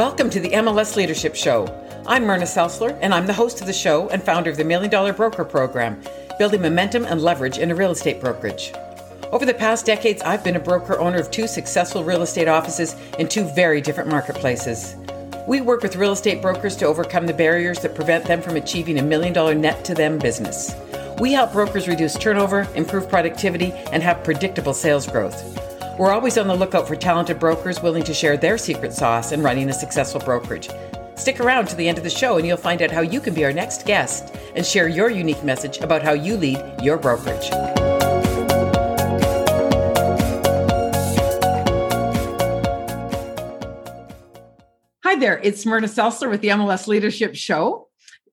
Welcome to the MLS Leadership Show. I'm Myrna Selsler, and I'm the host of the show and founder of the Million Dollar Broker Program, building momentum and leverage in a real estate brokerage. Over the past decades, I've been a broker owner of two successful real estate offices in two very different marketplaces. We work with real estate brokers to overcome the barriers that prevent them from achieving a million dollar net to them business. We help brokers reduce turnover, improve productivity, and have predictable sales growth. We're always on the lookout for talented brokers willing to share their secret sauce in running a successful brokerage. Stick around to the end of the show and you'll find out how you can be our next guest and share your unique message about how you lead your brokerage. Hi there, it's Myrna Selsler with the MLS Leadership Show,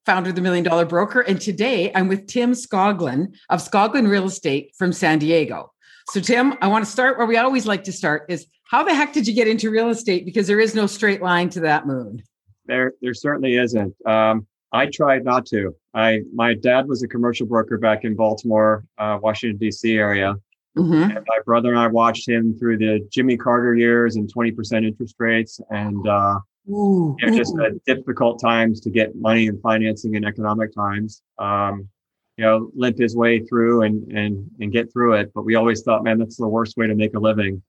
founder of the Million Dollar Broker. And today I'm with Tim Scoglin of Scoglin Real Estate from San Diego. So, Tim, I want to start where we always like to start is how the heck did you get into real estate? Because there is no straight line to that moon. There, there certainly isn't. Um, I tried not to. I, my dad was a commercial broker back in Baltimore, uh, Washington D.C. area, Mm-hmm. And my brother and I watched him through the Jimmy Carter years and 20% interest rates. And uh, Ooh, you know, just uh, difficult times to get money and financing in economic times. Um, you know, limp his way through and and and get through it. But we always thought, man, that's the worst way to make a living,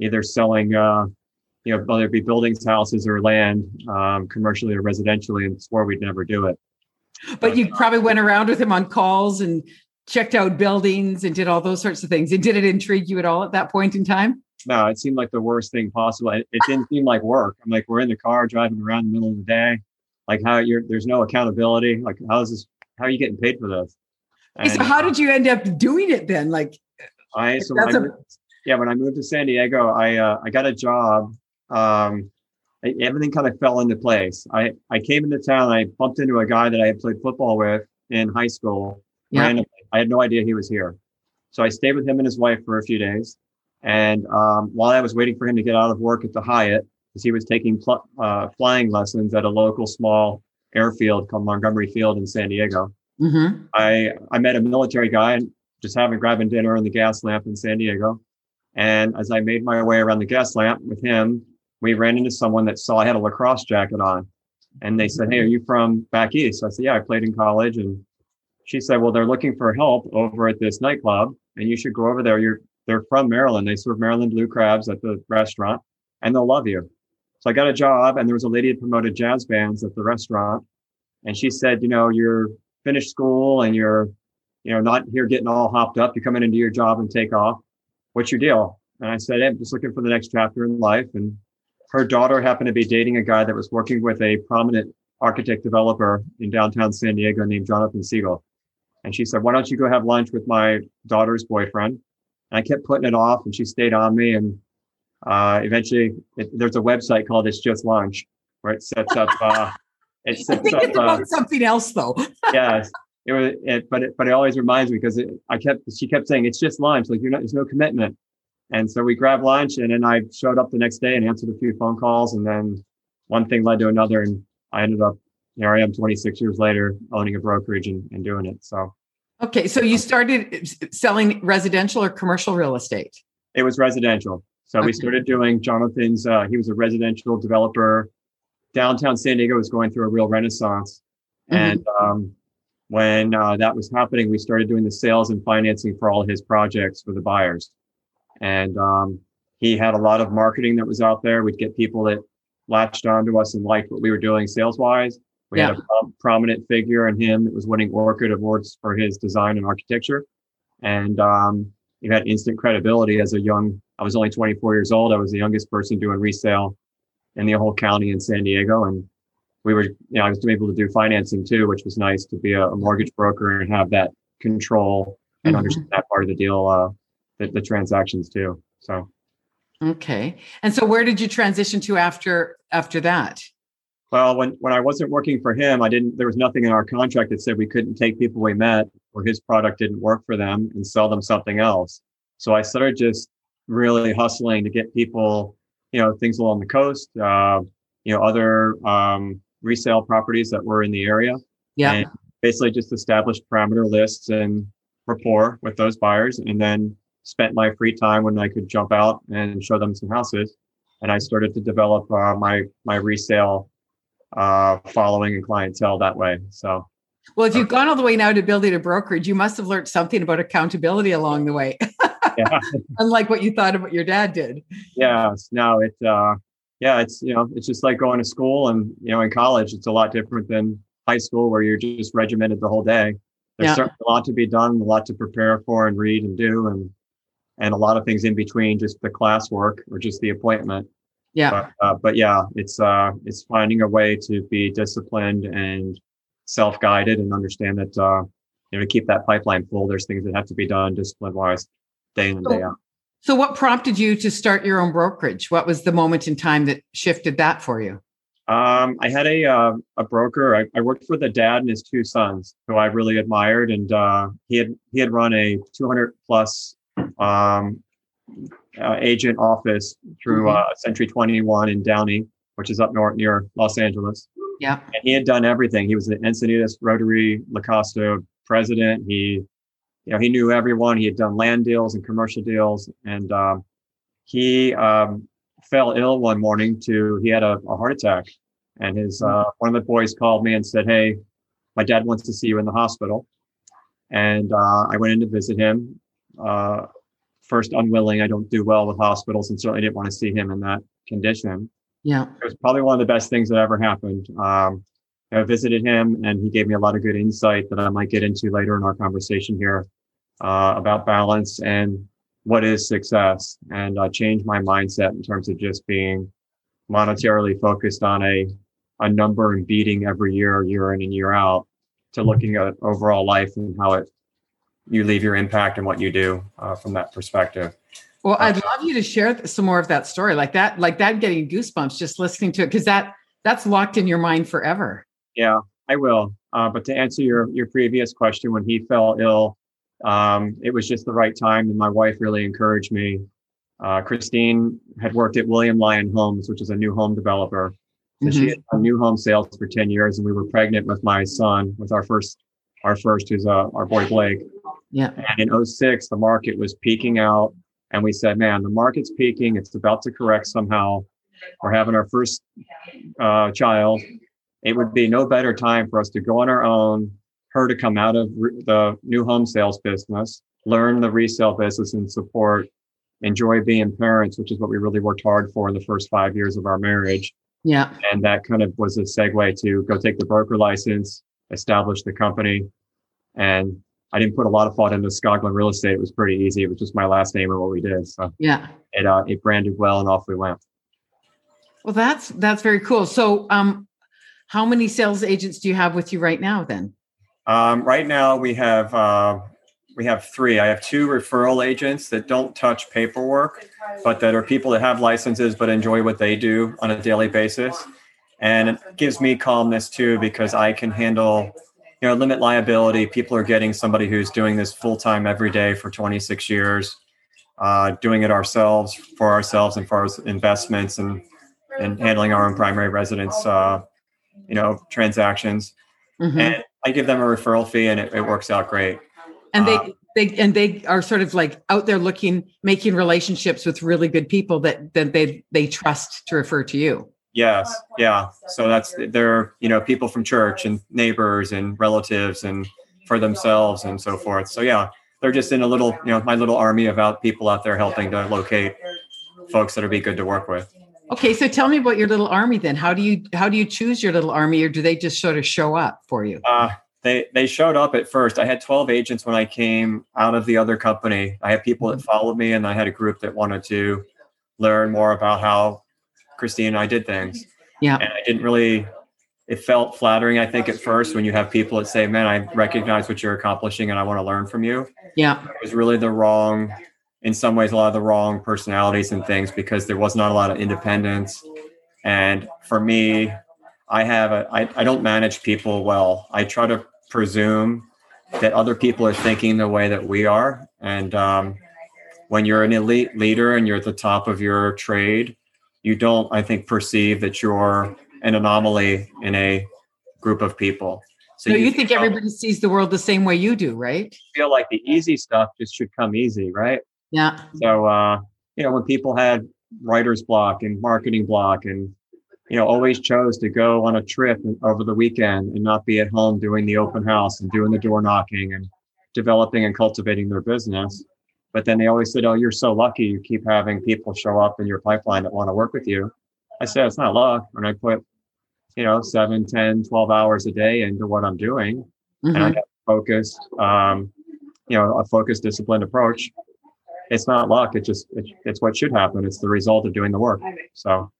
either selling, uh, you know, whether it be buildings, houses, or land, um, commercially or residentially, and swore we'd never do it. But, but you uh, probably went around with him on calls and checked out buildings and did all those sorts of things. And did it intrigue you at all at that point in time? no, it seemed like the worst thing possible. It, it didn't seem like work. I'm like, we're in the car driving around in the middle of the day. Like how you're, there's no accountability. Like how is this, how are you getting paid for this? And, so how did you end up doing it then? Like, I, so I moved, yeah, when I moved to San Diego, I, uh, I got a job. Um, I, everything kind of fell into place. I, I came into town. I bumped into a guy that I had played football with in high school. Yeah. Randomly. I had no idea he was here. So I stayed with him and his wife for a few days. And um, while I was waiting for him to get out of work at the Hyatt, because he was taking pl- uh, flying lessons at a local small airfield called Montgomery Field in San Diego, mm-hmm. I I met a military guy and just having grabbing dinner in the Gaslamp in San Diego. And as I made my way around the Gaslamp with him, we ran into someone that saw I had a lacrosse jacket on. And they said, Hey, are you from back east? I said, Yeah, I played in college. And she said, Well, they're looking for help over at this nightclub, and you should go over there. You're they're from Maryland. They serve Maryland blue crabs at the restaurant and they'll love you. So I got a job and there was a lady that promoted jazz bands at the restaurant. And she said, you know, you're finished school and you're, you know, not here getting all hopped up. You're coming into your job and take off. What's your deal? And I said, I'm just looking for the next chapter in life. And her daughter happened to be dating a guy that was working with a prominent architect developer in downtown San Diego named Jonathan Segal. And she said, why don't you go have lunch with my daughter's boyfriend? And I kept putting it off, and she stayed on me. And uh, eventually, it, there's a website called It's Just Lunch where it sets up. Uh, it sets I think it's about uh, something else, though. yes, it was. It, but it, but it always reminds me because I kept. She kept saying it's just lunch. Like you're not. There's no commitment. And so we grabbed lunch, and then I showed up the next day and answered a few phone calls, and then one thing led to another, and I ended up here I am 26 years later owning a brokerage and, and doing it. So Okay, so you started selling residential or commercial real estate? It was residential. So okay. we started doing Jonathan's. Uh, he was a residential developer. Downtown San Diego was going through a real renaissance, mm-hmm. and um, when uh, that was happening, we started doing the sales and financing for all his projects for the buyers. And um, he had a lot of marketing that was out there. We'd get people that latched onto us and liked what we were doing sales wise. We yeah. had a prominent figure in him that was winning Orchid Awards for his design and architecture. And um, he had instant credibility as a young, I was only 24 years old. I was the youngest person doing resale in the whole county in San Diego. And we were, you know, I was able to do financing too, which was nice to be a, a mortgage broker and have that control and mm-hmm. understand that part of the deal, uh, the, the transactions too. So. Okay. And so where did you transition to after, after that? Well, when, when I wasn't working for him, I didn't, there was nothing in our contract that said we couldn't take people we met or his product didn't work for them and sell them something else. So I started just really hustling to get people, you know, things along the coast, uh, you know, other um, resale properties that were in the area. Yeah. And basically just established parameter lists and rapport with those buyers and then spent my free time when I could jump out and show them some houses and I started to develop uh, my my resale uh, following and clientele that way. So, well, if you've gone all the way now to building a brokerage, you must have learned something about accountability along the way. yeah. Unlike what you thought of what your dad did. Yeah. No, it. Uh, yeah, it's you know, it's just like going to school, and you know, in college, it's a lot different than high school where you're just regimented the whole day. There's yeah. certainly a lot to be done, a lot to prepare for and read and do, and and a lot of things in between just the classwork or just the appointment. Yeah. But, uh, but yeah, it's uh, it's finding a way to be disciplined and self-guided and understand that uh, you know to keep that pipeline full. There's things that have to be done discipline-wise, day in and day out. So, what prompted you to start your own brokerage? What was the moment in time that shifted that for you? Um, I had a uh, a broker. I, I, worked with a dad and his two sons, who I really admired, and uh, he had he had run a 200 plus um, uh, agent office through mm-hmm. uh, Century 21 in Downey, which is up north near Los Angeles. Yeah, and he had done everything. He was the Encinitas Rotary La Costa president. He, you know, he knew everyone. He had done land deals and commercial deals, and um, he um, fell ill one morning to he had a, a heart attack. And his hmm. uh, one of the boys called me and said hey my dad wants to see you in the hospital. And uh, i went in to visit him. Uh, first unwilling i don't do well with hospitals and certainly didn't want to see him in that condition. Yeah. It was probably one of the best things that ever happened. Um, i visited him and he gave me a lot of good insight that i might get into later in our conversation here uh, about balance and what is success and uh, change my mindset in terms of just being monetarily focused on a a number and beating every year, year in and year out, to looking at overall life and how it you leave your impact and what you do uh, from that perspective. Well, I'd love you to share some more of that story, like that, like that, getting goosebumps just listening to it, because that that's locked in your mind forever. Yeah, I will. Uh, but to answer your your previous question, when he fell ill, um, it was just the right time, and my wife really encouraged me. Uh, Christine had worked at William Lyon Homes, which is a new home developer. So mm-hmm. she had done new home sales for 10 years, and we were pregnant with my son, with our first, our first, who's uh, our boy Blake. Yeah. And in 06, the market was peaking out, and we said, man, the market's peaking. It's about to correct somehow. We're having our first uh, child. It would be no better time for us to go on our own, her to come out of re- the new home sales business, learn the resale business and support, enjoy being parents, which is what we really worked hard for in the first five years of our marriage. Yeah. And that kind of was a segue to go take the broker license, establish the company. And I didn't put a lot of thought into Scoglin real estate. It was pretty easy. It was just my last name and what we did. So yeah, it uh, it branded well and off we went. Well, that's that's very cool. So, um, how many sales agents do you have with you right now? Then um, right now, we have uh, we have three. I have two referral agents that don't touch paperwork, but that are people that have licenses but enjoy what they do on a daily basis, and it gives me calmness too because I can handle you know limit liability. People are getting somebody who's doing this full time every day for 26 years, uh, doing it ourselves for ourselves and for our investments and and handling our own primary residence, uh, you know, transactions. Mm-hmm. And I give them a referral fee and it, it works out great. And they, uh, they, and they are sort of like out there looking, making relationships with really good people that, that they, they trust to refer to you. Yes. Yeah. So that's, they're, you know, people from church and neighbors and relatives and for themselves and so forth. So yeah, they're just in a little, you know, my little army of out people out there helping to locate folks that'll be good to work with. Okay, so tell me about your little army then. How do you how do you choose your little army, or do they just sort of show up for you? Uh, they they showed up at first. I had twelve agents when I came out of the other company. I had people that mm-hmm. followed me, and I had a group that wanted to learn more about how Christine and I did things. Yeah, and I didn't really. It felt flattering, I think, at first when you have people that say, "Man, I recognize what you're accomplishing, and I want to learn from you." Yeah, it was really the wrong in some ways a lot of the wrong personalities and things because there was not a lot of independence. And for me, I have a I, I don't manage people well. I try to presume that other people are thinking the way that we are. And um, when you're an elite leader and you're at the top of your trade, you don't, I think, perceive that you're an anomaly in a group of people. So no, you, you think everybody sees the world the same way you do, right? Feel like the easy stuff just should come easy, right? Yeah. So, uh, you know, when people had writer's block and marketing block and you know always chose to go on a trip over the weekend and not be at home doing the open house and doing the door knocking and developing and cultivating their business but then they always said oh you're so lucky you keep having people show up in your pipeline that want to work with you i said it's not luck when i put you know 7 10 12 hours a day into what i'm doing mm-hmm. and i get focused um, you know a focused disciplined approach it's not luck. It just it, it's what should happen. It's the result of doing the work. So,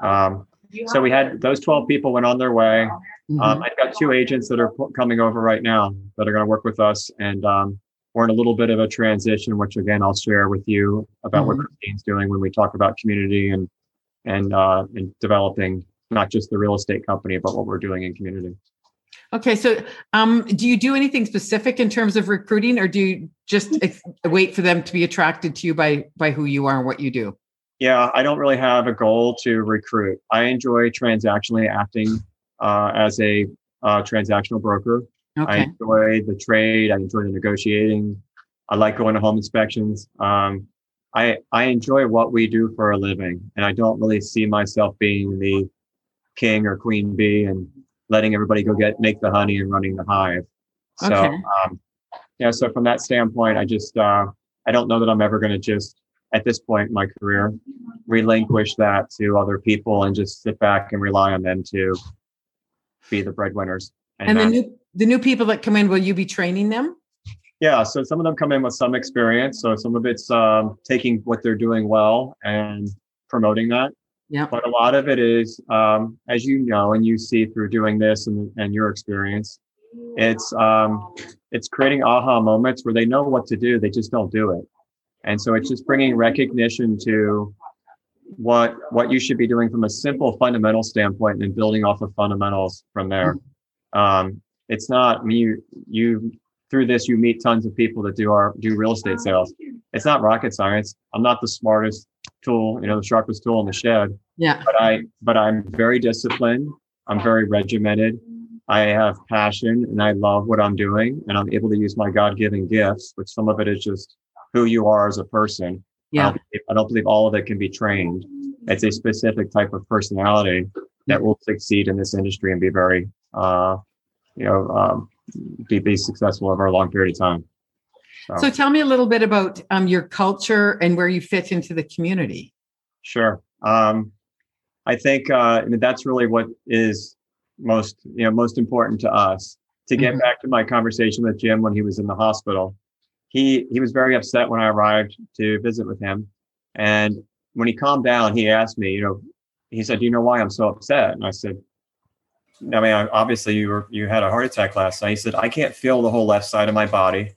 um, so we had those twelve people went on their way. Mm-hmm. Um, I've got two agents that are coming over right now that are going to work with us, and um, we're in a little bit of a transition, which again I'll share with you about mm-hmm. what Christine's doing when we talk about community and and uh, and developing not just the real estate company, but what we're doing in community. Okay, so um, do you do anything specific in terms of recruiting, or do you just ex- wait for them to be attracted to you by by who you are and what you do? Yeah, I don't really have a goal to recruit. I enjoy transactionally acting uh, as a uh, transactional broker. Okay. I enjoy the trade. I enjoy the negotiating. I like going to home inspections. Um, I I enjoy what we do for a living, and I don't really see myself being the king or queen bee and letting everybody go get make the honey and running the hive. So okay. um, yeah, so from that standpoint, I just uh, I don't know that I'm ever going to just at this point in my career relinquish that to other people and just sit back and rely on them to be the breadwinners. And, and the new the new people that come in, will you be training them? Yeah, so some of them come in with some experience. So some of it's um, taking what they're doing well and promoting that. Yeah. But a lot of it is, um, as you know, and you see through doing this and, and your experience, it's um, it's creating aha moments where they know what to do, they just don't do it. And so it's just bringing recognition to what what you should be doing from a simple fundamental standpoint and then building off of fundamentals from there. Um, it's not I me. You, you through this you meet tons of people that do our do real estate sales. It's not rocket science. I'm not the smartest tool, you know, the sharpest tool in the shed. Yeah. But I, but I'm very disciplined. I'm very regimented. I have passion and I love what I'm doing and I'm able to use my God given gifts, which some of it is just who you are as a person. Yeah. I don't, believe, I don't believe all of it can be trained. It's a specific type of personality that will succeed in this industry and be very, uh, you know, um, be, be successful over a long period of time. So, so tell me a little bit about um, your culture and where you fit into the community. Sure. Um, I think uh, I mean, that's really what is most you know most important to us. To get mm-hmm. back to my conversation with Jim when he was in the hospital, he he was very upset when I arrived to visit with him, and when he calmed down, he asked me, you know, he said, "Do you know why I'm so upset?" And I said, "I mean, obviously you were you had a heart attack last night." He said, "I can't feel the whole left side of my body.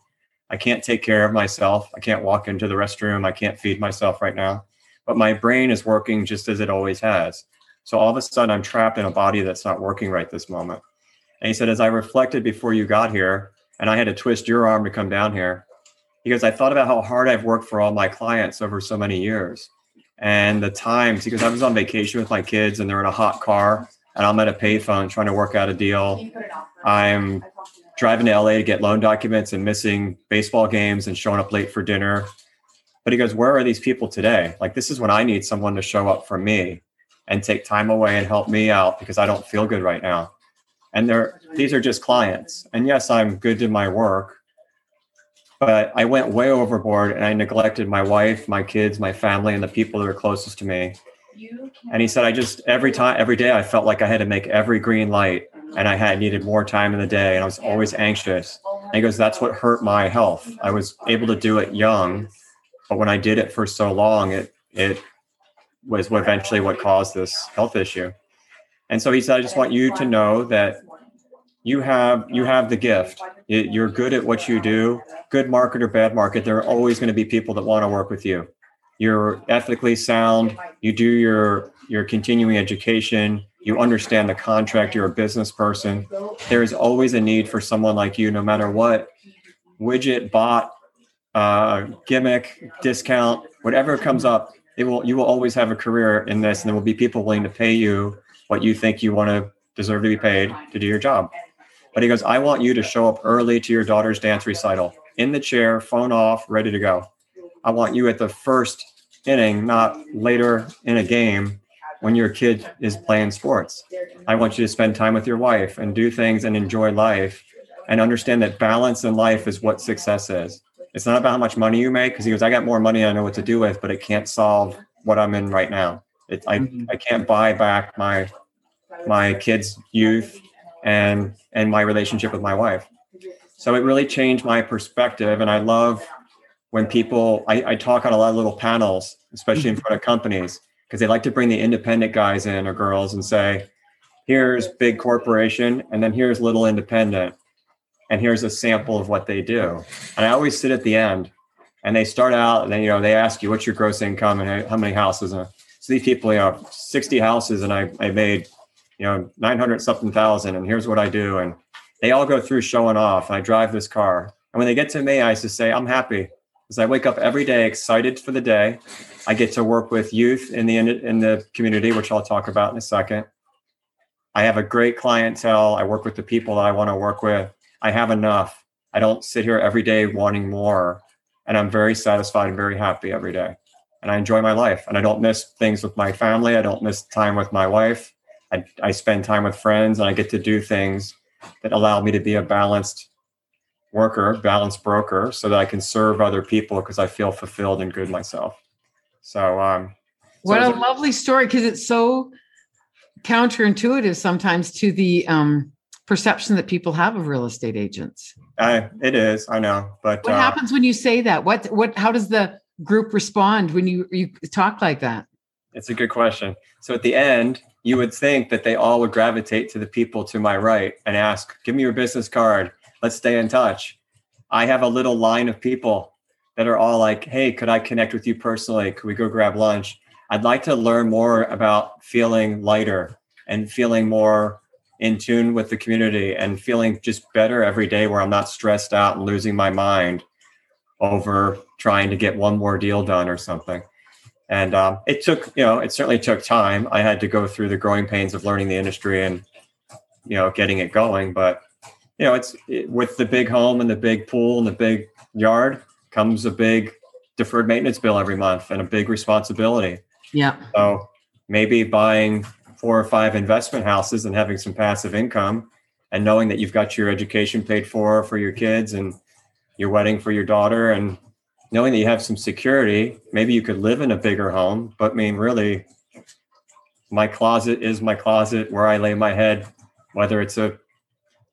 I can't take care of myself. I can't walk into the restroom. I can't feed myself right now. But my brain is working just as it always has. So all of a sudden, I'm trapped in a body that's not working right this moment. And he said, as I reflected before you got here, and I had to twist your arm to come down here, because I thought about how hard I've worked for all my clients over so many years. And the times, because I was on vacation with my kids and they're in a hot car, and I'm at a payphone trying to work out a deal. I'm driving to LA to get loan documents and missing baseball games and showing up late for dinner. But he goes, Where are these people today? Like, this is when I need someone to show up for me and take time away and help me out because I don't feel good right now. And they're, these are just clients. And yes, I'm good to my work, but I went way overboard and I neglected my wife, my kids, my family, and the people that are closest to me. And he said, I just, every time, every day, I felt like I had to make every green light and I had needed more time in the day and I was always anxious. And he goes, That's what hurt my health. I was able to do it young, but when I did it for so long, it it was eventually what caused this health issue. And so he said, I just want you to know that you have you have the gift. You're good at what you do. Good market or bad market, there are always going to be people that want to work with you. You're ethically sound. You do your your continuing education you understand the contract, you're a business person. There is always a need for someone like you, no matter what widget, bot, uh, gimmick, discount, whatever comes up. It will you will always have a career in this, and there will be people willing to pay you what you think you want to deserve to be paid to do your job. But he goes, I want you to show up early to your daughter's dance recital, in the chair, phone off, ready to go. I want you at the first inning, not later in a game when your kid is playing sports. I want you to spend time with your wife and do things and enjoy life and understand that balance in life is what success is. It's not about how much money you make because he goes, I got more money I know what to do with, but it can't solve what I'm in right now. It, I, mm-hmm. I can't buy back my my kids' youth and and my relationship with my wife. So it really changed my perspective. And I love when people I, I talk on a lot of little panels, especially in front of companies, because they like to bring the independent guys in or girls and say, here's big corporation, and then here's little independent and here's a sample of what they do. And I always sit at the end and they start out and then, you know, they ask you, what's your gross income and how many houses? And so these people, you know, 60 houses and I, I made, you know, 900 something thousand and here's what I do. And they all go through showing off. I drive this car. And when they get to me, I just say, I'm happy because I wake up every day excited for the day. I get to work with youth in the in the community, which I'll talk about in a second. I have a great clientele. I work with the people that I want to work with. I have enough. I don't sit here every day wanting more. And I'm very satisfied and very happy every day. And I enjoy my life. And I don't miss things with my family. I don't miss time with my wife. I, I spend time with friends and I get to do things that allow me to be a balanced worker, balanced broker, so that I can serve other people because I feel fulfilled and good myself. So, um, what so a lovely story because it's so counterintuitive sometimes to the um, perception that people have of real estate agents. Uh, it is, I know, but what uh, happens when you say that? What what? How does the group respond when you you talk like that? It's a good question. So at the end, you would think that they all would gravitate to the people to my right and ask, "Give me your business card. Let's stay in touch." I have a little line of people that are all like, "Hey, could I connect with you personally? Could we go grab lunch?" I'd like to learn more about feeling lighter and feeling more in tune with the community and feeling just better every day where I'm not stressed out and losing my mind over trying to get one more deal done or something. And um, it took, you know, it certainly took time. I had to go through the growing pains of learning the industry and, you know, getting it going. But, you know, it's it, with the big home and the big pool and the big yard comes a big deferred maintenance bill every month and a big responsibility. Yeah. So maybe buying four or five investment houses and having some passive income and knowing that you've got your education paid for for your kids and your wedding for your daughter and knowing that you have some security maybe you could live in a bigger home but i mean really my closet is my closet where i lay my head whether it's a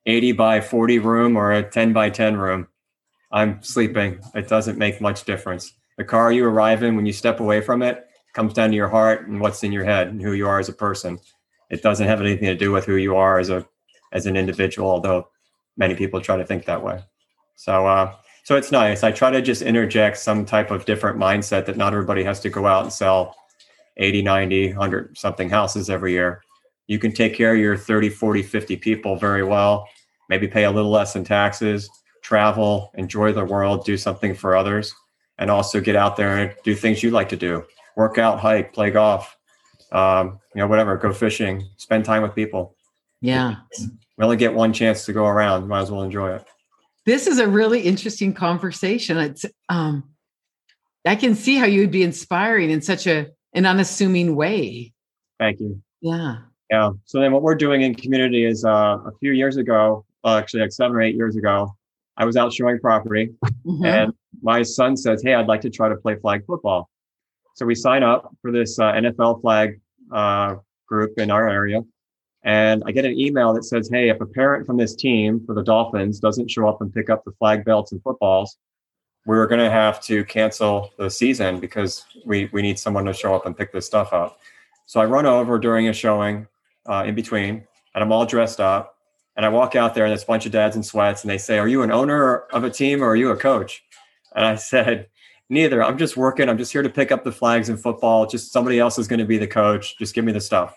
80 by 40 room or a 10 by 10 room i'm sleeping it doesn't make much difference the car you arrive in when you step away from it comes down to your heart and what's in your head and who you are as a person. It doesn't have anything to do with who you are as a as an individual, although many people try to think that way. So uh, so it's nice. I try to just interject some type of different mindset that not everybody has to go out and sell 80, 90, 100 something houses every year. You can take care of your 30, 40, 50 people very well, maybe pay a little less in taxes, travel, enjoy the world, do something for others, and also get out there and do things you like to do work out, hike, play golf, um, you know, whatever, go fishing, spend time with people. Yeah. We only get one chance to go around. Might as well enjoy it. This is a really interesting conversation. It's um I can see how you would be inspiring in such a an unassuming way. Thank you. Yeah. Yeah. So then what we're doing in community is uh, a few years ago, well, actually like seven or eight years ago, I was out showing property mm-hmm. and my son says, Hey, I'd like to try to play flag football. So we sign up for this uh, NFL flag uh, group in our area. And I get an email that says, Hey, if a parent from this team for the Dolphins doesn't show up and pick up the flag belts and footballs, we're going to have to cancel the season because we, we need someone to show up and pick this stuff up. So I run over during a showing uh, in between, and I'm all dressed up. And I walk out there, and there's a bunch of dads in sweats, and they say, Are you an owner of a team or are you a coach? And I said, neither. I'm just working. I'm just here to pick up the flags in football. Just somebody else is going to be the coach. Just give me the stuff.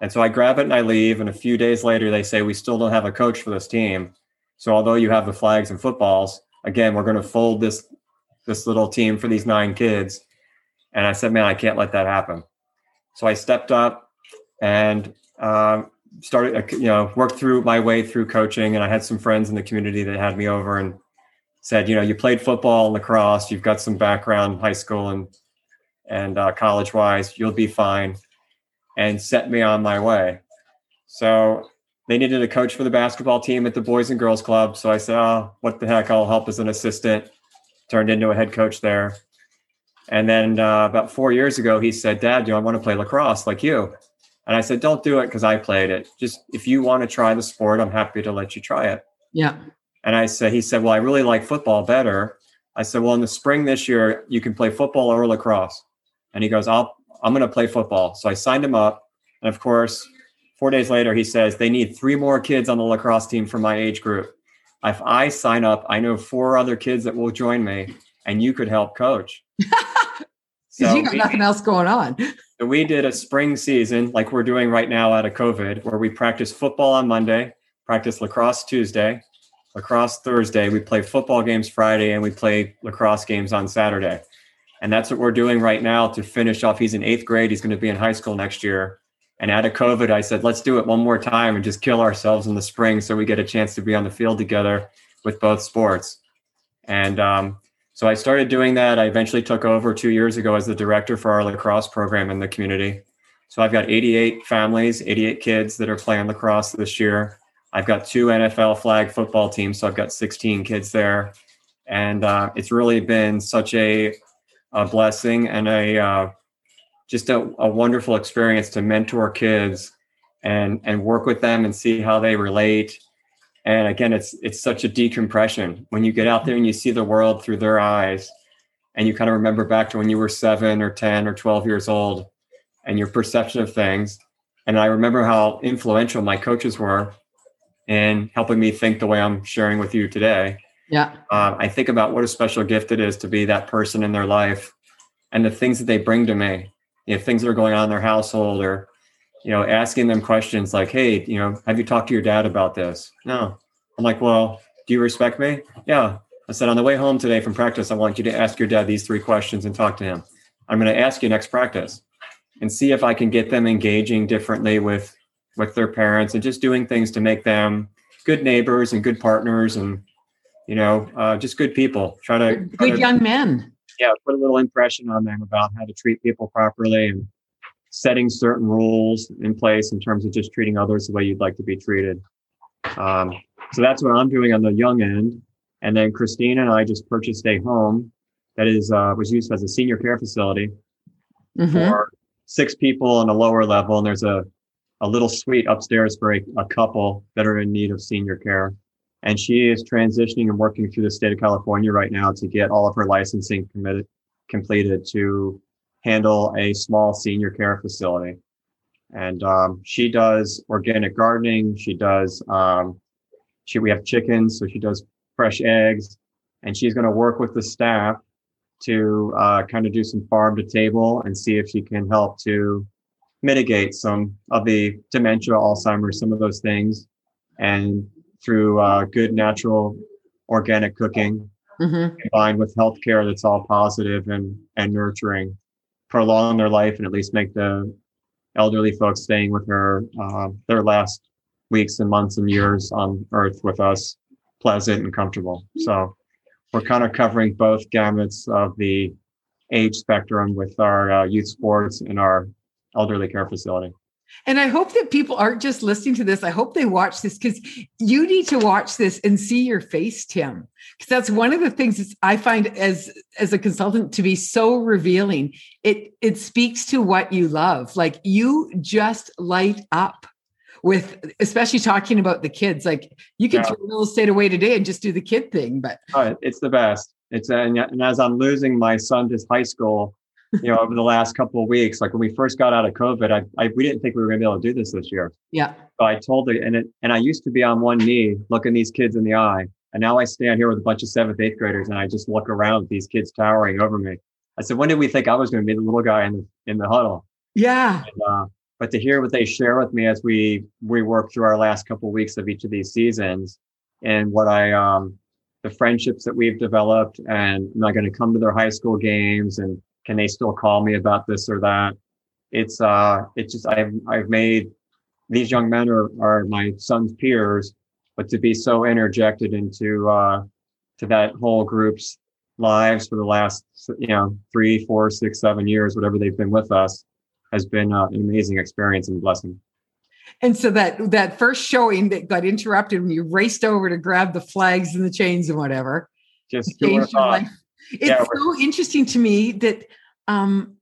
And so I grab it and I leave. And a few days later, they say, We still don't have a coach for this team. So although you have the flags and footballs, again, we're going to fold this this little team for these nine kids. And I said, Man, I can't let that happen. So I stepped up and um, started, uh, you know, worked through my way through coaching. And I had some friends in the community that had me over and said, you know, you played football and lacrosse, you've got some background high school and and uh, college wise. You'll be fine, and set me on my way. So they needed a coach for the basketball team at the Boys and Girls Club. So I said, "Oh, what the heck? I'll help as an assistant." Turned into a head coach there. And then uh, about four years ago, he said, "Dad, do I want to play lacrosse like you?" And I said, "Don't do it because I played it. Just if you want to try the sport, I'm happy to let you try it." Yeah. And I said, he said, "Well, I really like football better." I said, "Well, in the spring this year, you can play football or lacrosse." And he goes, "I'll I'm going to play football." So I signed him up, and of course, four days later, he says they need three more kids on the lacrosse team for my age group. If I sign up, I know four other kids that will join me, and you could help coach. Because so you got we, nothing else going on. So we did a spring season like we're doing right now out of COVID, where we practice football on Monday, practice lacrosse Tuesday, lacrosse Thursday. We play football games Friday, and we play lacrosse games on Saturday. And that's what we're doing right now to finish off. He's in eighth grade. He's going to be in high school next year. And out of COVID, I said, let's do it one more time and just kill ourselves in the spring so we get a chance to be on the field together with both sports. And um, so I started doing that. I eventually took over two years ago as the director for our lacrosse program in the community. So I've got 88 families, 88 kids that are playing lacrosse this year. I've got two NFL flag football teams, so I've got 16 kids there, and uh, it's really been such a, a blessing and a uh, just a, a wonderful experience to mentor kids and and work with them and see how they relate and again, it's it's such a decompression when you get out there and you see the world through their eyes, and you kind of remember back to when you were seven or ten or twelve years old, and your perception of things. And I remember how influential my coaches were in helping me think the way I'm sharing with you today. Yeah. Uh, I think about what a special gift it is to be that person in their life and the things that they bring to me, you know, things that are going on in their household or you know, asking them questions like, hey, you know, have you talked to your dad about this? No. I'm like, well, do you respect me? Yeah. I said, on the way home today from practice, I want you to ask your dad these three questions and talk to him. I'm going to ask you next practice and see if I can get them engaging differently with with their parents and just doing things to make them good neighbors and good partners and you know uh, just good people. Try to try good to, young men. Yeah, put a little impression on them about how to treat people properly and setting certain rules in place in terms of just treating others the way you'd like to be treated. Um, so that's what I'm doing on the young end. And then Christine and I just purchased a home that is uh, was used as a senior care facility mm-hmm. for six people on a lower level, and there's a a little suite upstairs for a, a couple that are in need of senior care. And she is transitioning and working through the state of California right now to get all of her licensing committed, completed to handle a small senior care facility. And um, she does organic gardening. She does, um, she, we have chickens, so she does fresh eggs. And she's going to work with the staff to uh, kind of do some farm to table and see if she can help to mitigate some of the dementia, Alzheimer's, some of those things. And through uh, good natural organic cooking mm-hmm. combined with healthcare that's all positive and, and nurturing prolong their life and at least make the elderly folks staying with her uh, their last weeks and months and years on earth with us pleasant and comfortable so we're kind of covering both gamuts of the age spectrum with our uh, youth sports and our elderly care facility and I hope that people aren't just listening to this. I hope they watch this because you need to watch this and see your face, Tim. Because that's one of the things I find as as a consultant to be so revealing. It it speaks to what you love. Like you just light up with especially talking about the kids. Like you can yeah. throw real estate away today and just do the kid thing. But oh, it's the best. It's and, and as I'm losing my son to high school, you know, over the last couple of weeks. Like when we first got out of COVID, I, I we didn't think we were going to be able to do this this year. Yeah. So I told her, and it, and I used to be on one knee looking these kids in the eye, and now I stand here with a bunch of seventh, eighth graders, and I just look around these kids towering over me. I said, when did we think I was going to be the little guy in the in the huddle? Yeah. And, uh, but to hear what they share with me as we we work through our last couple of weeks of each of these seasons, and what I um the friendships that we've developed, and am I going to come to their high school games and can they still call me about this or that? It's uh, it's just I've I've made these young men are are my son's peers, but to be so interjected into uh, to that whole group's lives for the last, you know, three, four, six, seven years, whatever they've been with us, has been uh, an amazing experience and blessing. And so that that first showing that got interrupted when you raced over to grab the flags and the chains and whatever. Just changed your life. It's yeah, so interesting to me that um,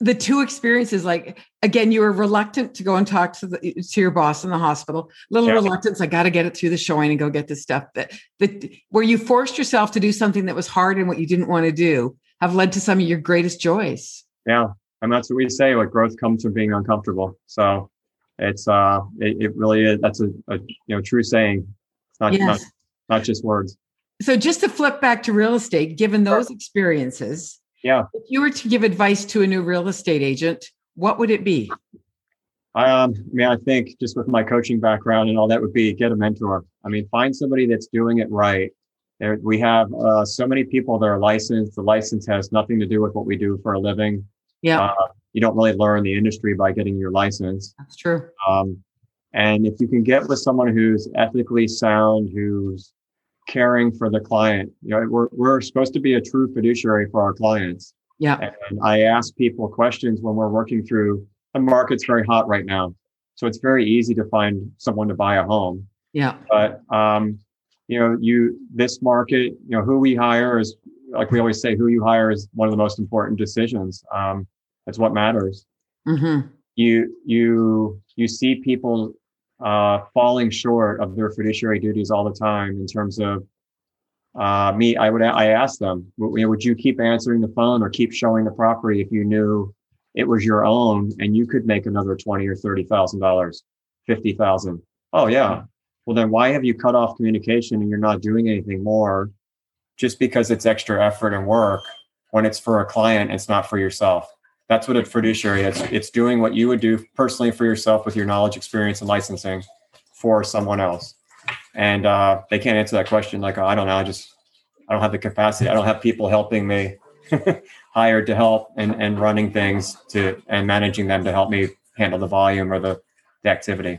the two experiences like again you were reluctant to go and talk to the to your boss in the hospital little yeah. reluctance i got to get it through the showing and go get this stuff. That that where you forced yourself to do something that was hard and what you didn't want to do have led to some of your greatest joys. Yeah and that's what we say like growth comes from being uncomfortable. So it's uh it, it really is that's a, a, you know true saying. It's not, yes. not not just words. So just to flip back to real estate given those experiences yeah. If you were to give advice to a new real estate agent, what would it be? Um, I mean, I think just with my coaching background and all that would be get a mentor. I mean, find somebody that's doing it right. There, we have uh, so many people that are licensed. The license has nothing to do with what we do for a living. Yeah. Uh, you don't really learn the industry by getting your license. That's true. Um, and if you can get with someone who's ethically sound, who's caring for the client. You know, we're, we're supposed to be a true fiduciary for our clients. Yeah. And I ask people questions when we're working through the market's very hot right now. So it's very easy to find someone to buy a home. Yeah. But, um, you know, you, this market, you know, who we hire is like we always say, who you hire is one of the most important decisions. Um, that's what matters. Mm-hmm. You, you, you see people uh, falling short of their fiduciary duties all the time in terms of uh, me. I would I ask them, would you keep answering the phone or keep showing the property if you knew it was your own and you could make another twenty or thirty thousand dollars, fifty thousand? Oh yeah. Well then, why have you cut off communication and you're not doing anything more? Just because it's extra effort and work when it's for a client, it's not for yourself. That's what a fiduciary is. It's doing what you would do personally for yourself with your knowledge, experience, and licensing for someone else. And uh, they can't answer that question like, oh, I don't know, I just I don't have the capacity. I don't have people helping me hired to help and, and running things to and managing them to help me handle the volume or the, the activity.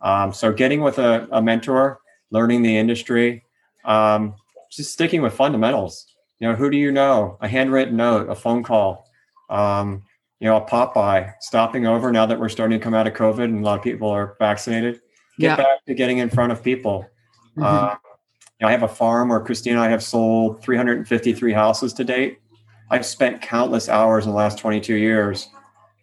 Um, so getting with a, a, mentor, learning the industry, um, just sticking with fundamentals. You know, who do you know? A handwritten note, a phone call, um, you know, a pop-by stopping over now that we're starting to come out of COVID and a lot of people are vaccinated. Get yeah. back to getting in front of people. Mm-hmm. Uh, you know, I have a farm where Christina and I have sold 353 houses to date. I've spent countless hours in the last 22 years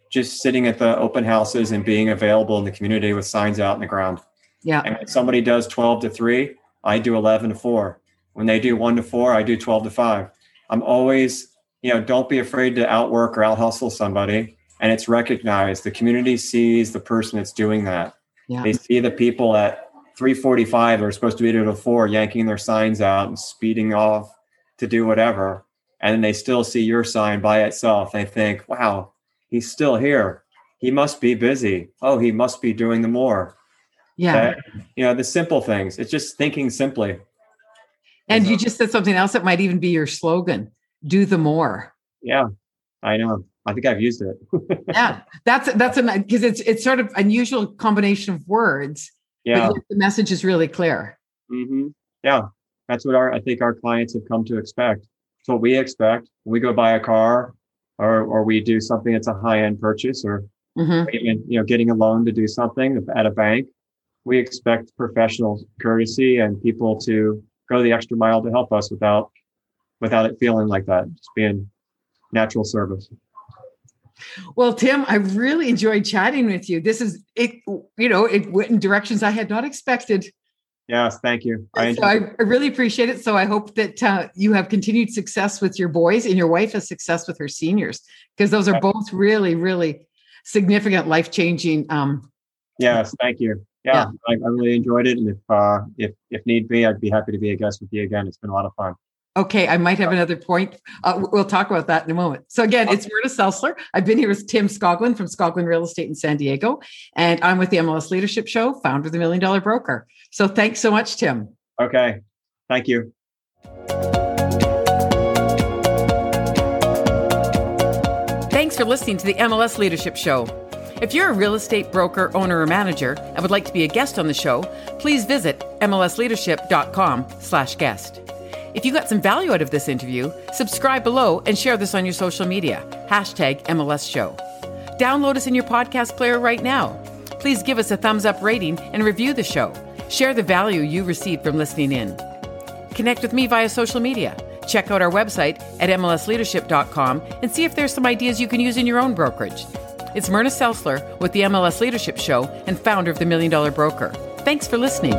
just sitting at the open houses and being available in the community with signs out in the ground. Yeah. And when somebody does 12 to 3, I do 11 to 4. When they do 1 to 4, I do 12 to 5. I'm always you know, don't be afraid to outwork or out hustle somebody. And it's recognized. The community sees the person that's doing that. Yeah. They see the people at 345 that are supposed to be at a four yanking their signs out and speeding off to do whatever. And then they still see your sign by itself. They think, wow, he's still here. He must be busy. Oh, he must be doing the more. Yeah. That, you know, the simple things. It's just thinking simply. And you just said something else that might even be your slogan do the more. Yeah, I know. I think I've used it. yeah, that's that's a because it's it's sort of unusual combination of words. Yeah, the message is really clear. Mm-hmm. Yeah, that's what our I think our clients have come to expect. It's what we expect when we go buy a car, or or we do something that's a high end purchase, or mm-hmm. even, you know getting a loan to do something at a bank. We expect professional courtesy and people to go the extra mile to help us without without it feeling like that, just being natural service. Well, Tim, I really enjoyed chatting with you. This is it, you know, it went in directions I had not expected. Yes, thank you. I, so I, I, really appreciate it. So I hope that uh, you have continued success with your boys and your wife has success with her seniors because those are both really, really significant, life changing. Um, yes, thank you. Yeah, yeah. I, I, really enjoyed it, and if uh, if if need be, I'd be happy to be a guest with you again. It's been a lot of fun. Okay, I might have another point. Uh, we'll talk about that in a moment. So again, it's Myrna Selsler. I've been here with Tim Scoglin from Scoglin Real Estate in San Diego, and I'm with the MLS Leadership Show, founder of the Million Dollar Broker. So thanks so much, Tim. Okay, thank you. Thanks for listening to the MLS Leadership Show. If you're a real estate broker, owner, or manager and would like to be a guest on the show, please visit mlsleadership.com/guest. If you got some value out of this interview, subscribe below and share this on your social media. Hashtag MLS Show. Download us in your podcast player right now. Please give us a thumbs up rating and review the show. Share the value you received from listening in. Connect with me via social media. Check out our website at MLSleadership.com and see if there's some ideas you can use in your own brokerage. It's Myrna Selsler with the MLS Leadership Show and founder of the Million Dollar Broker. Thanks for listening.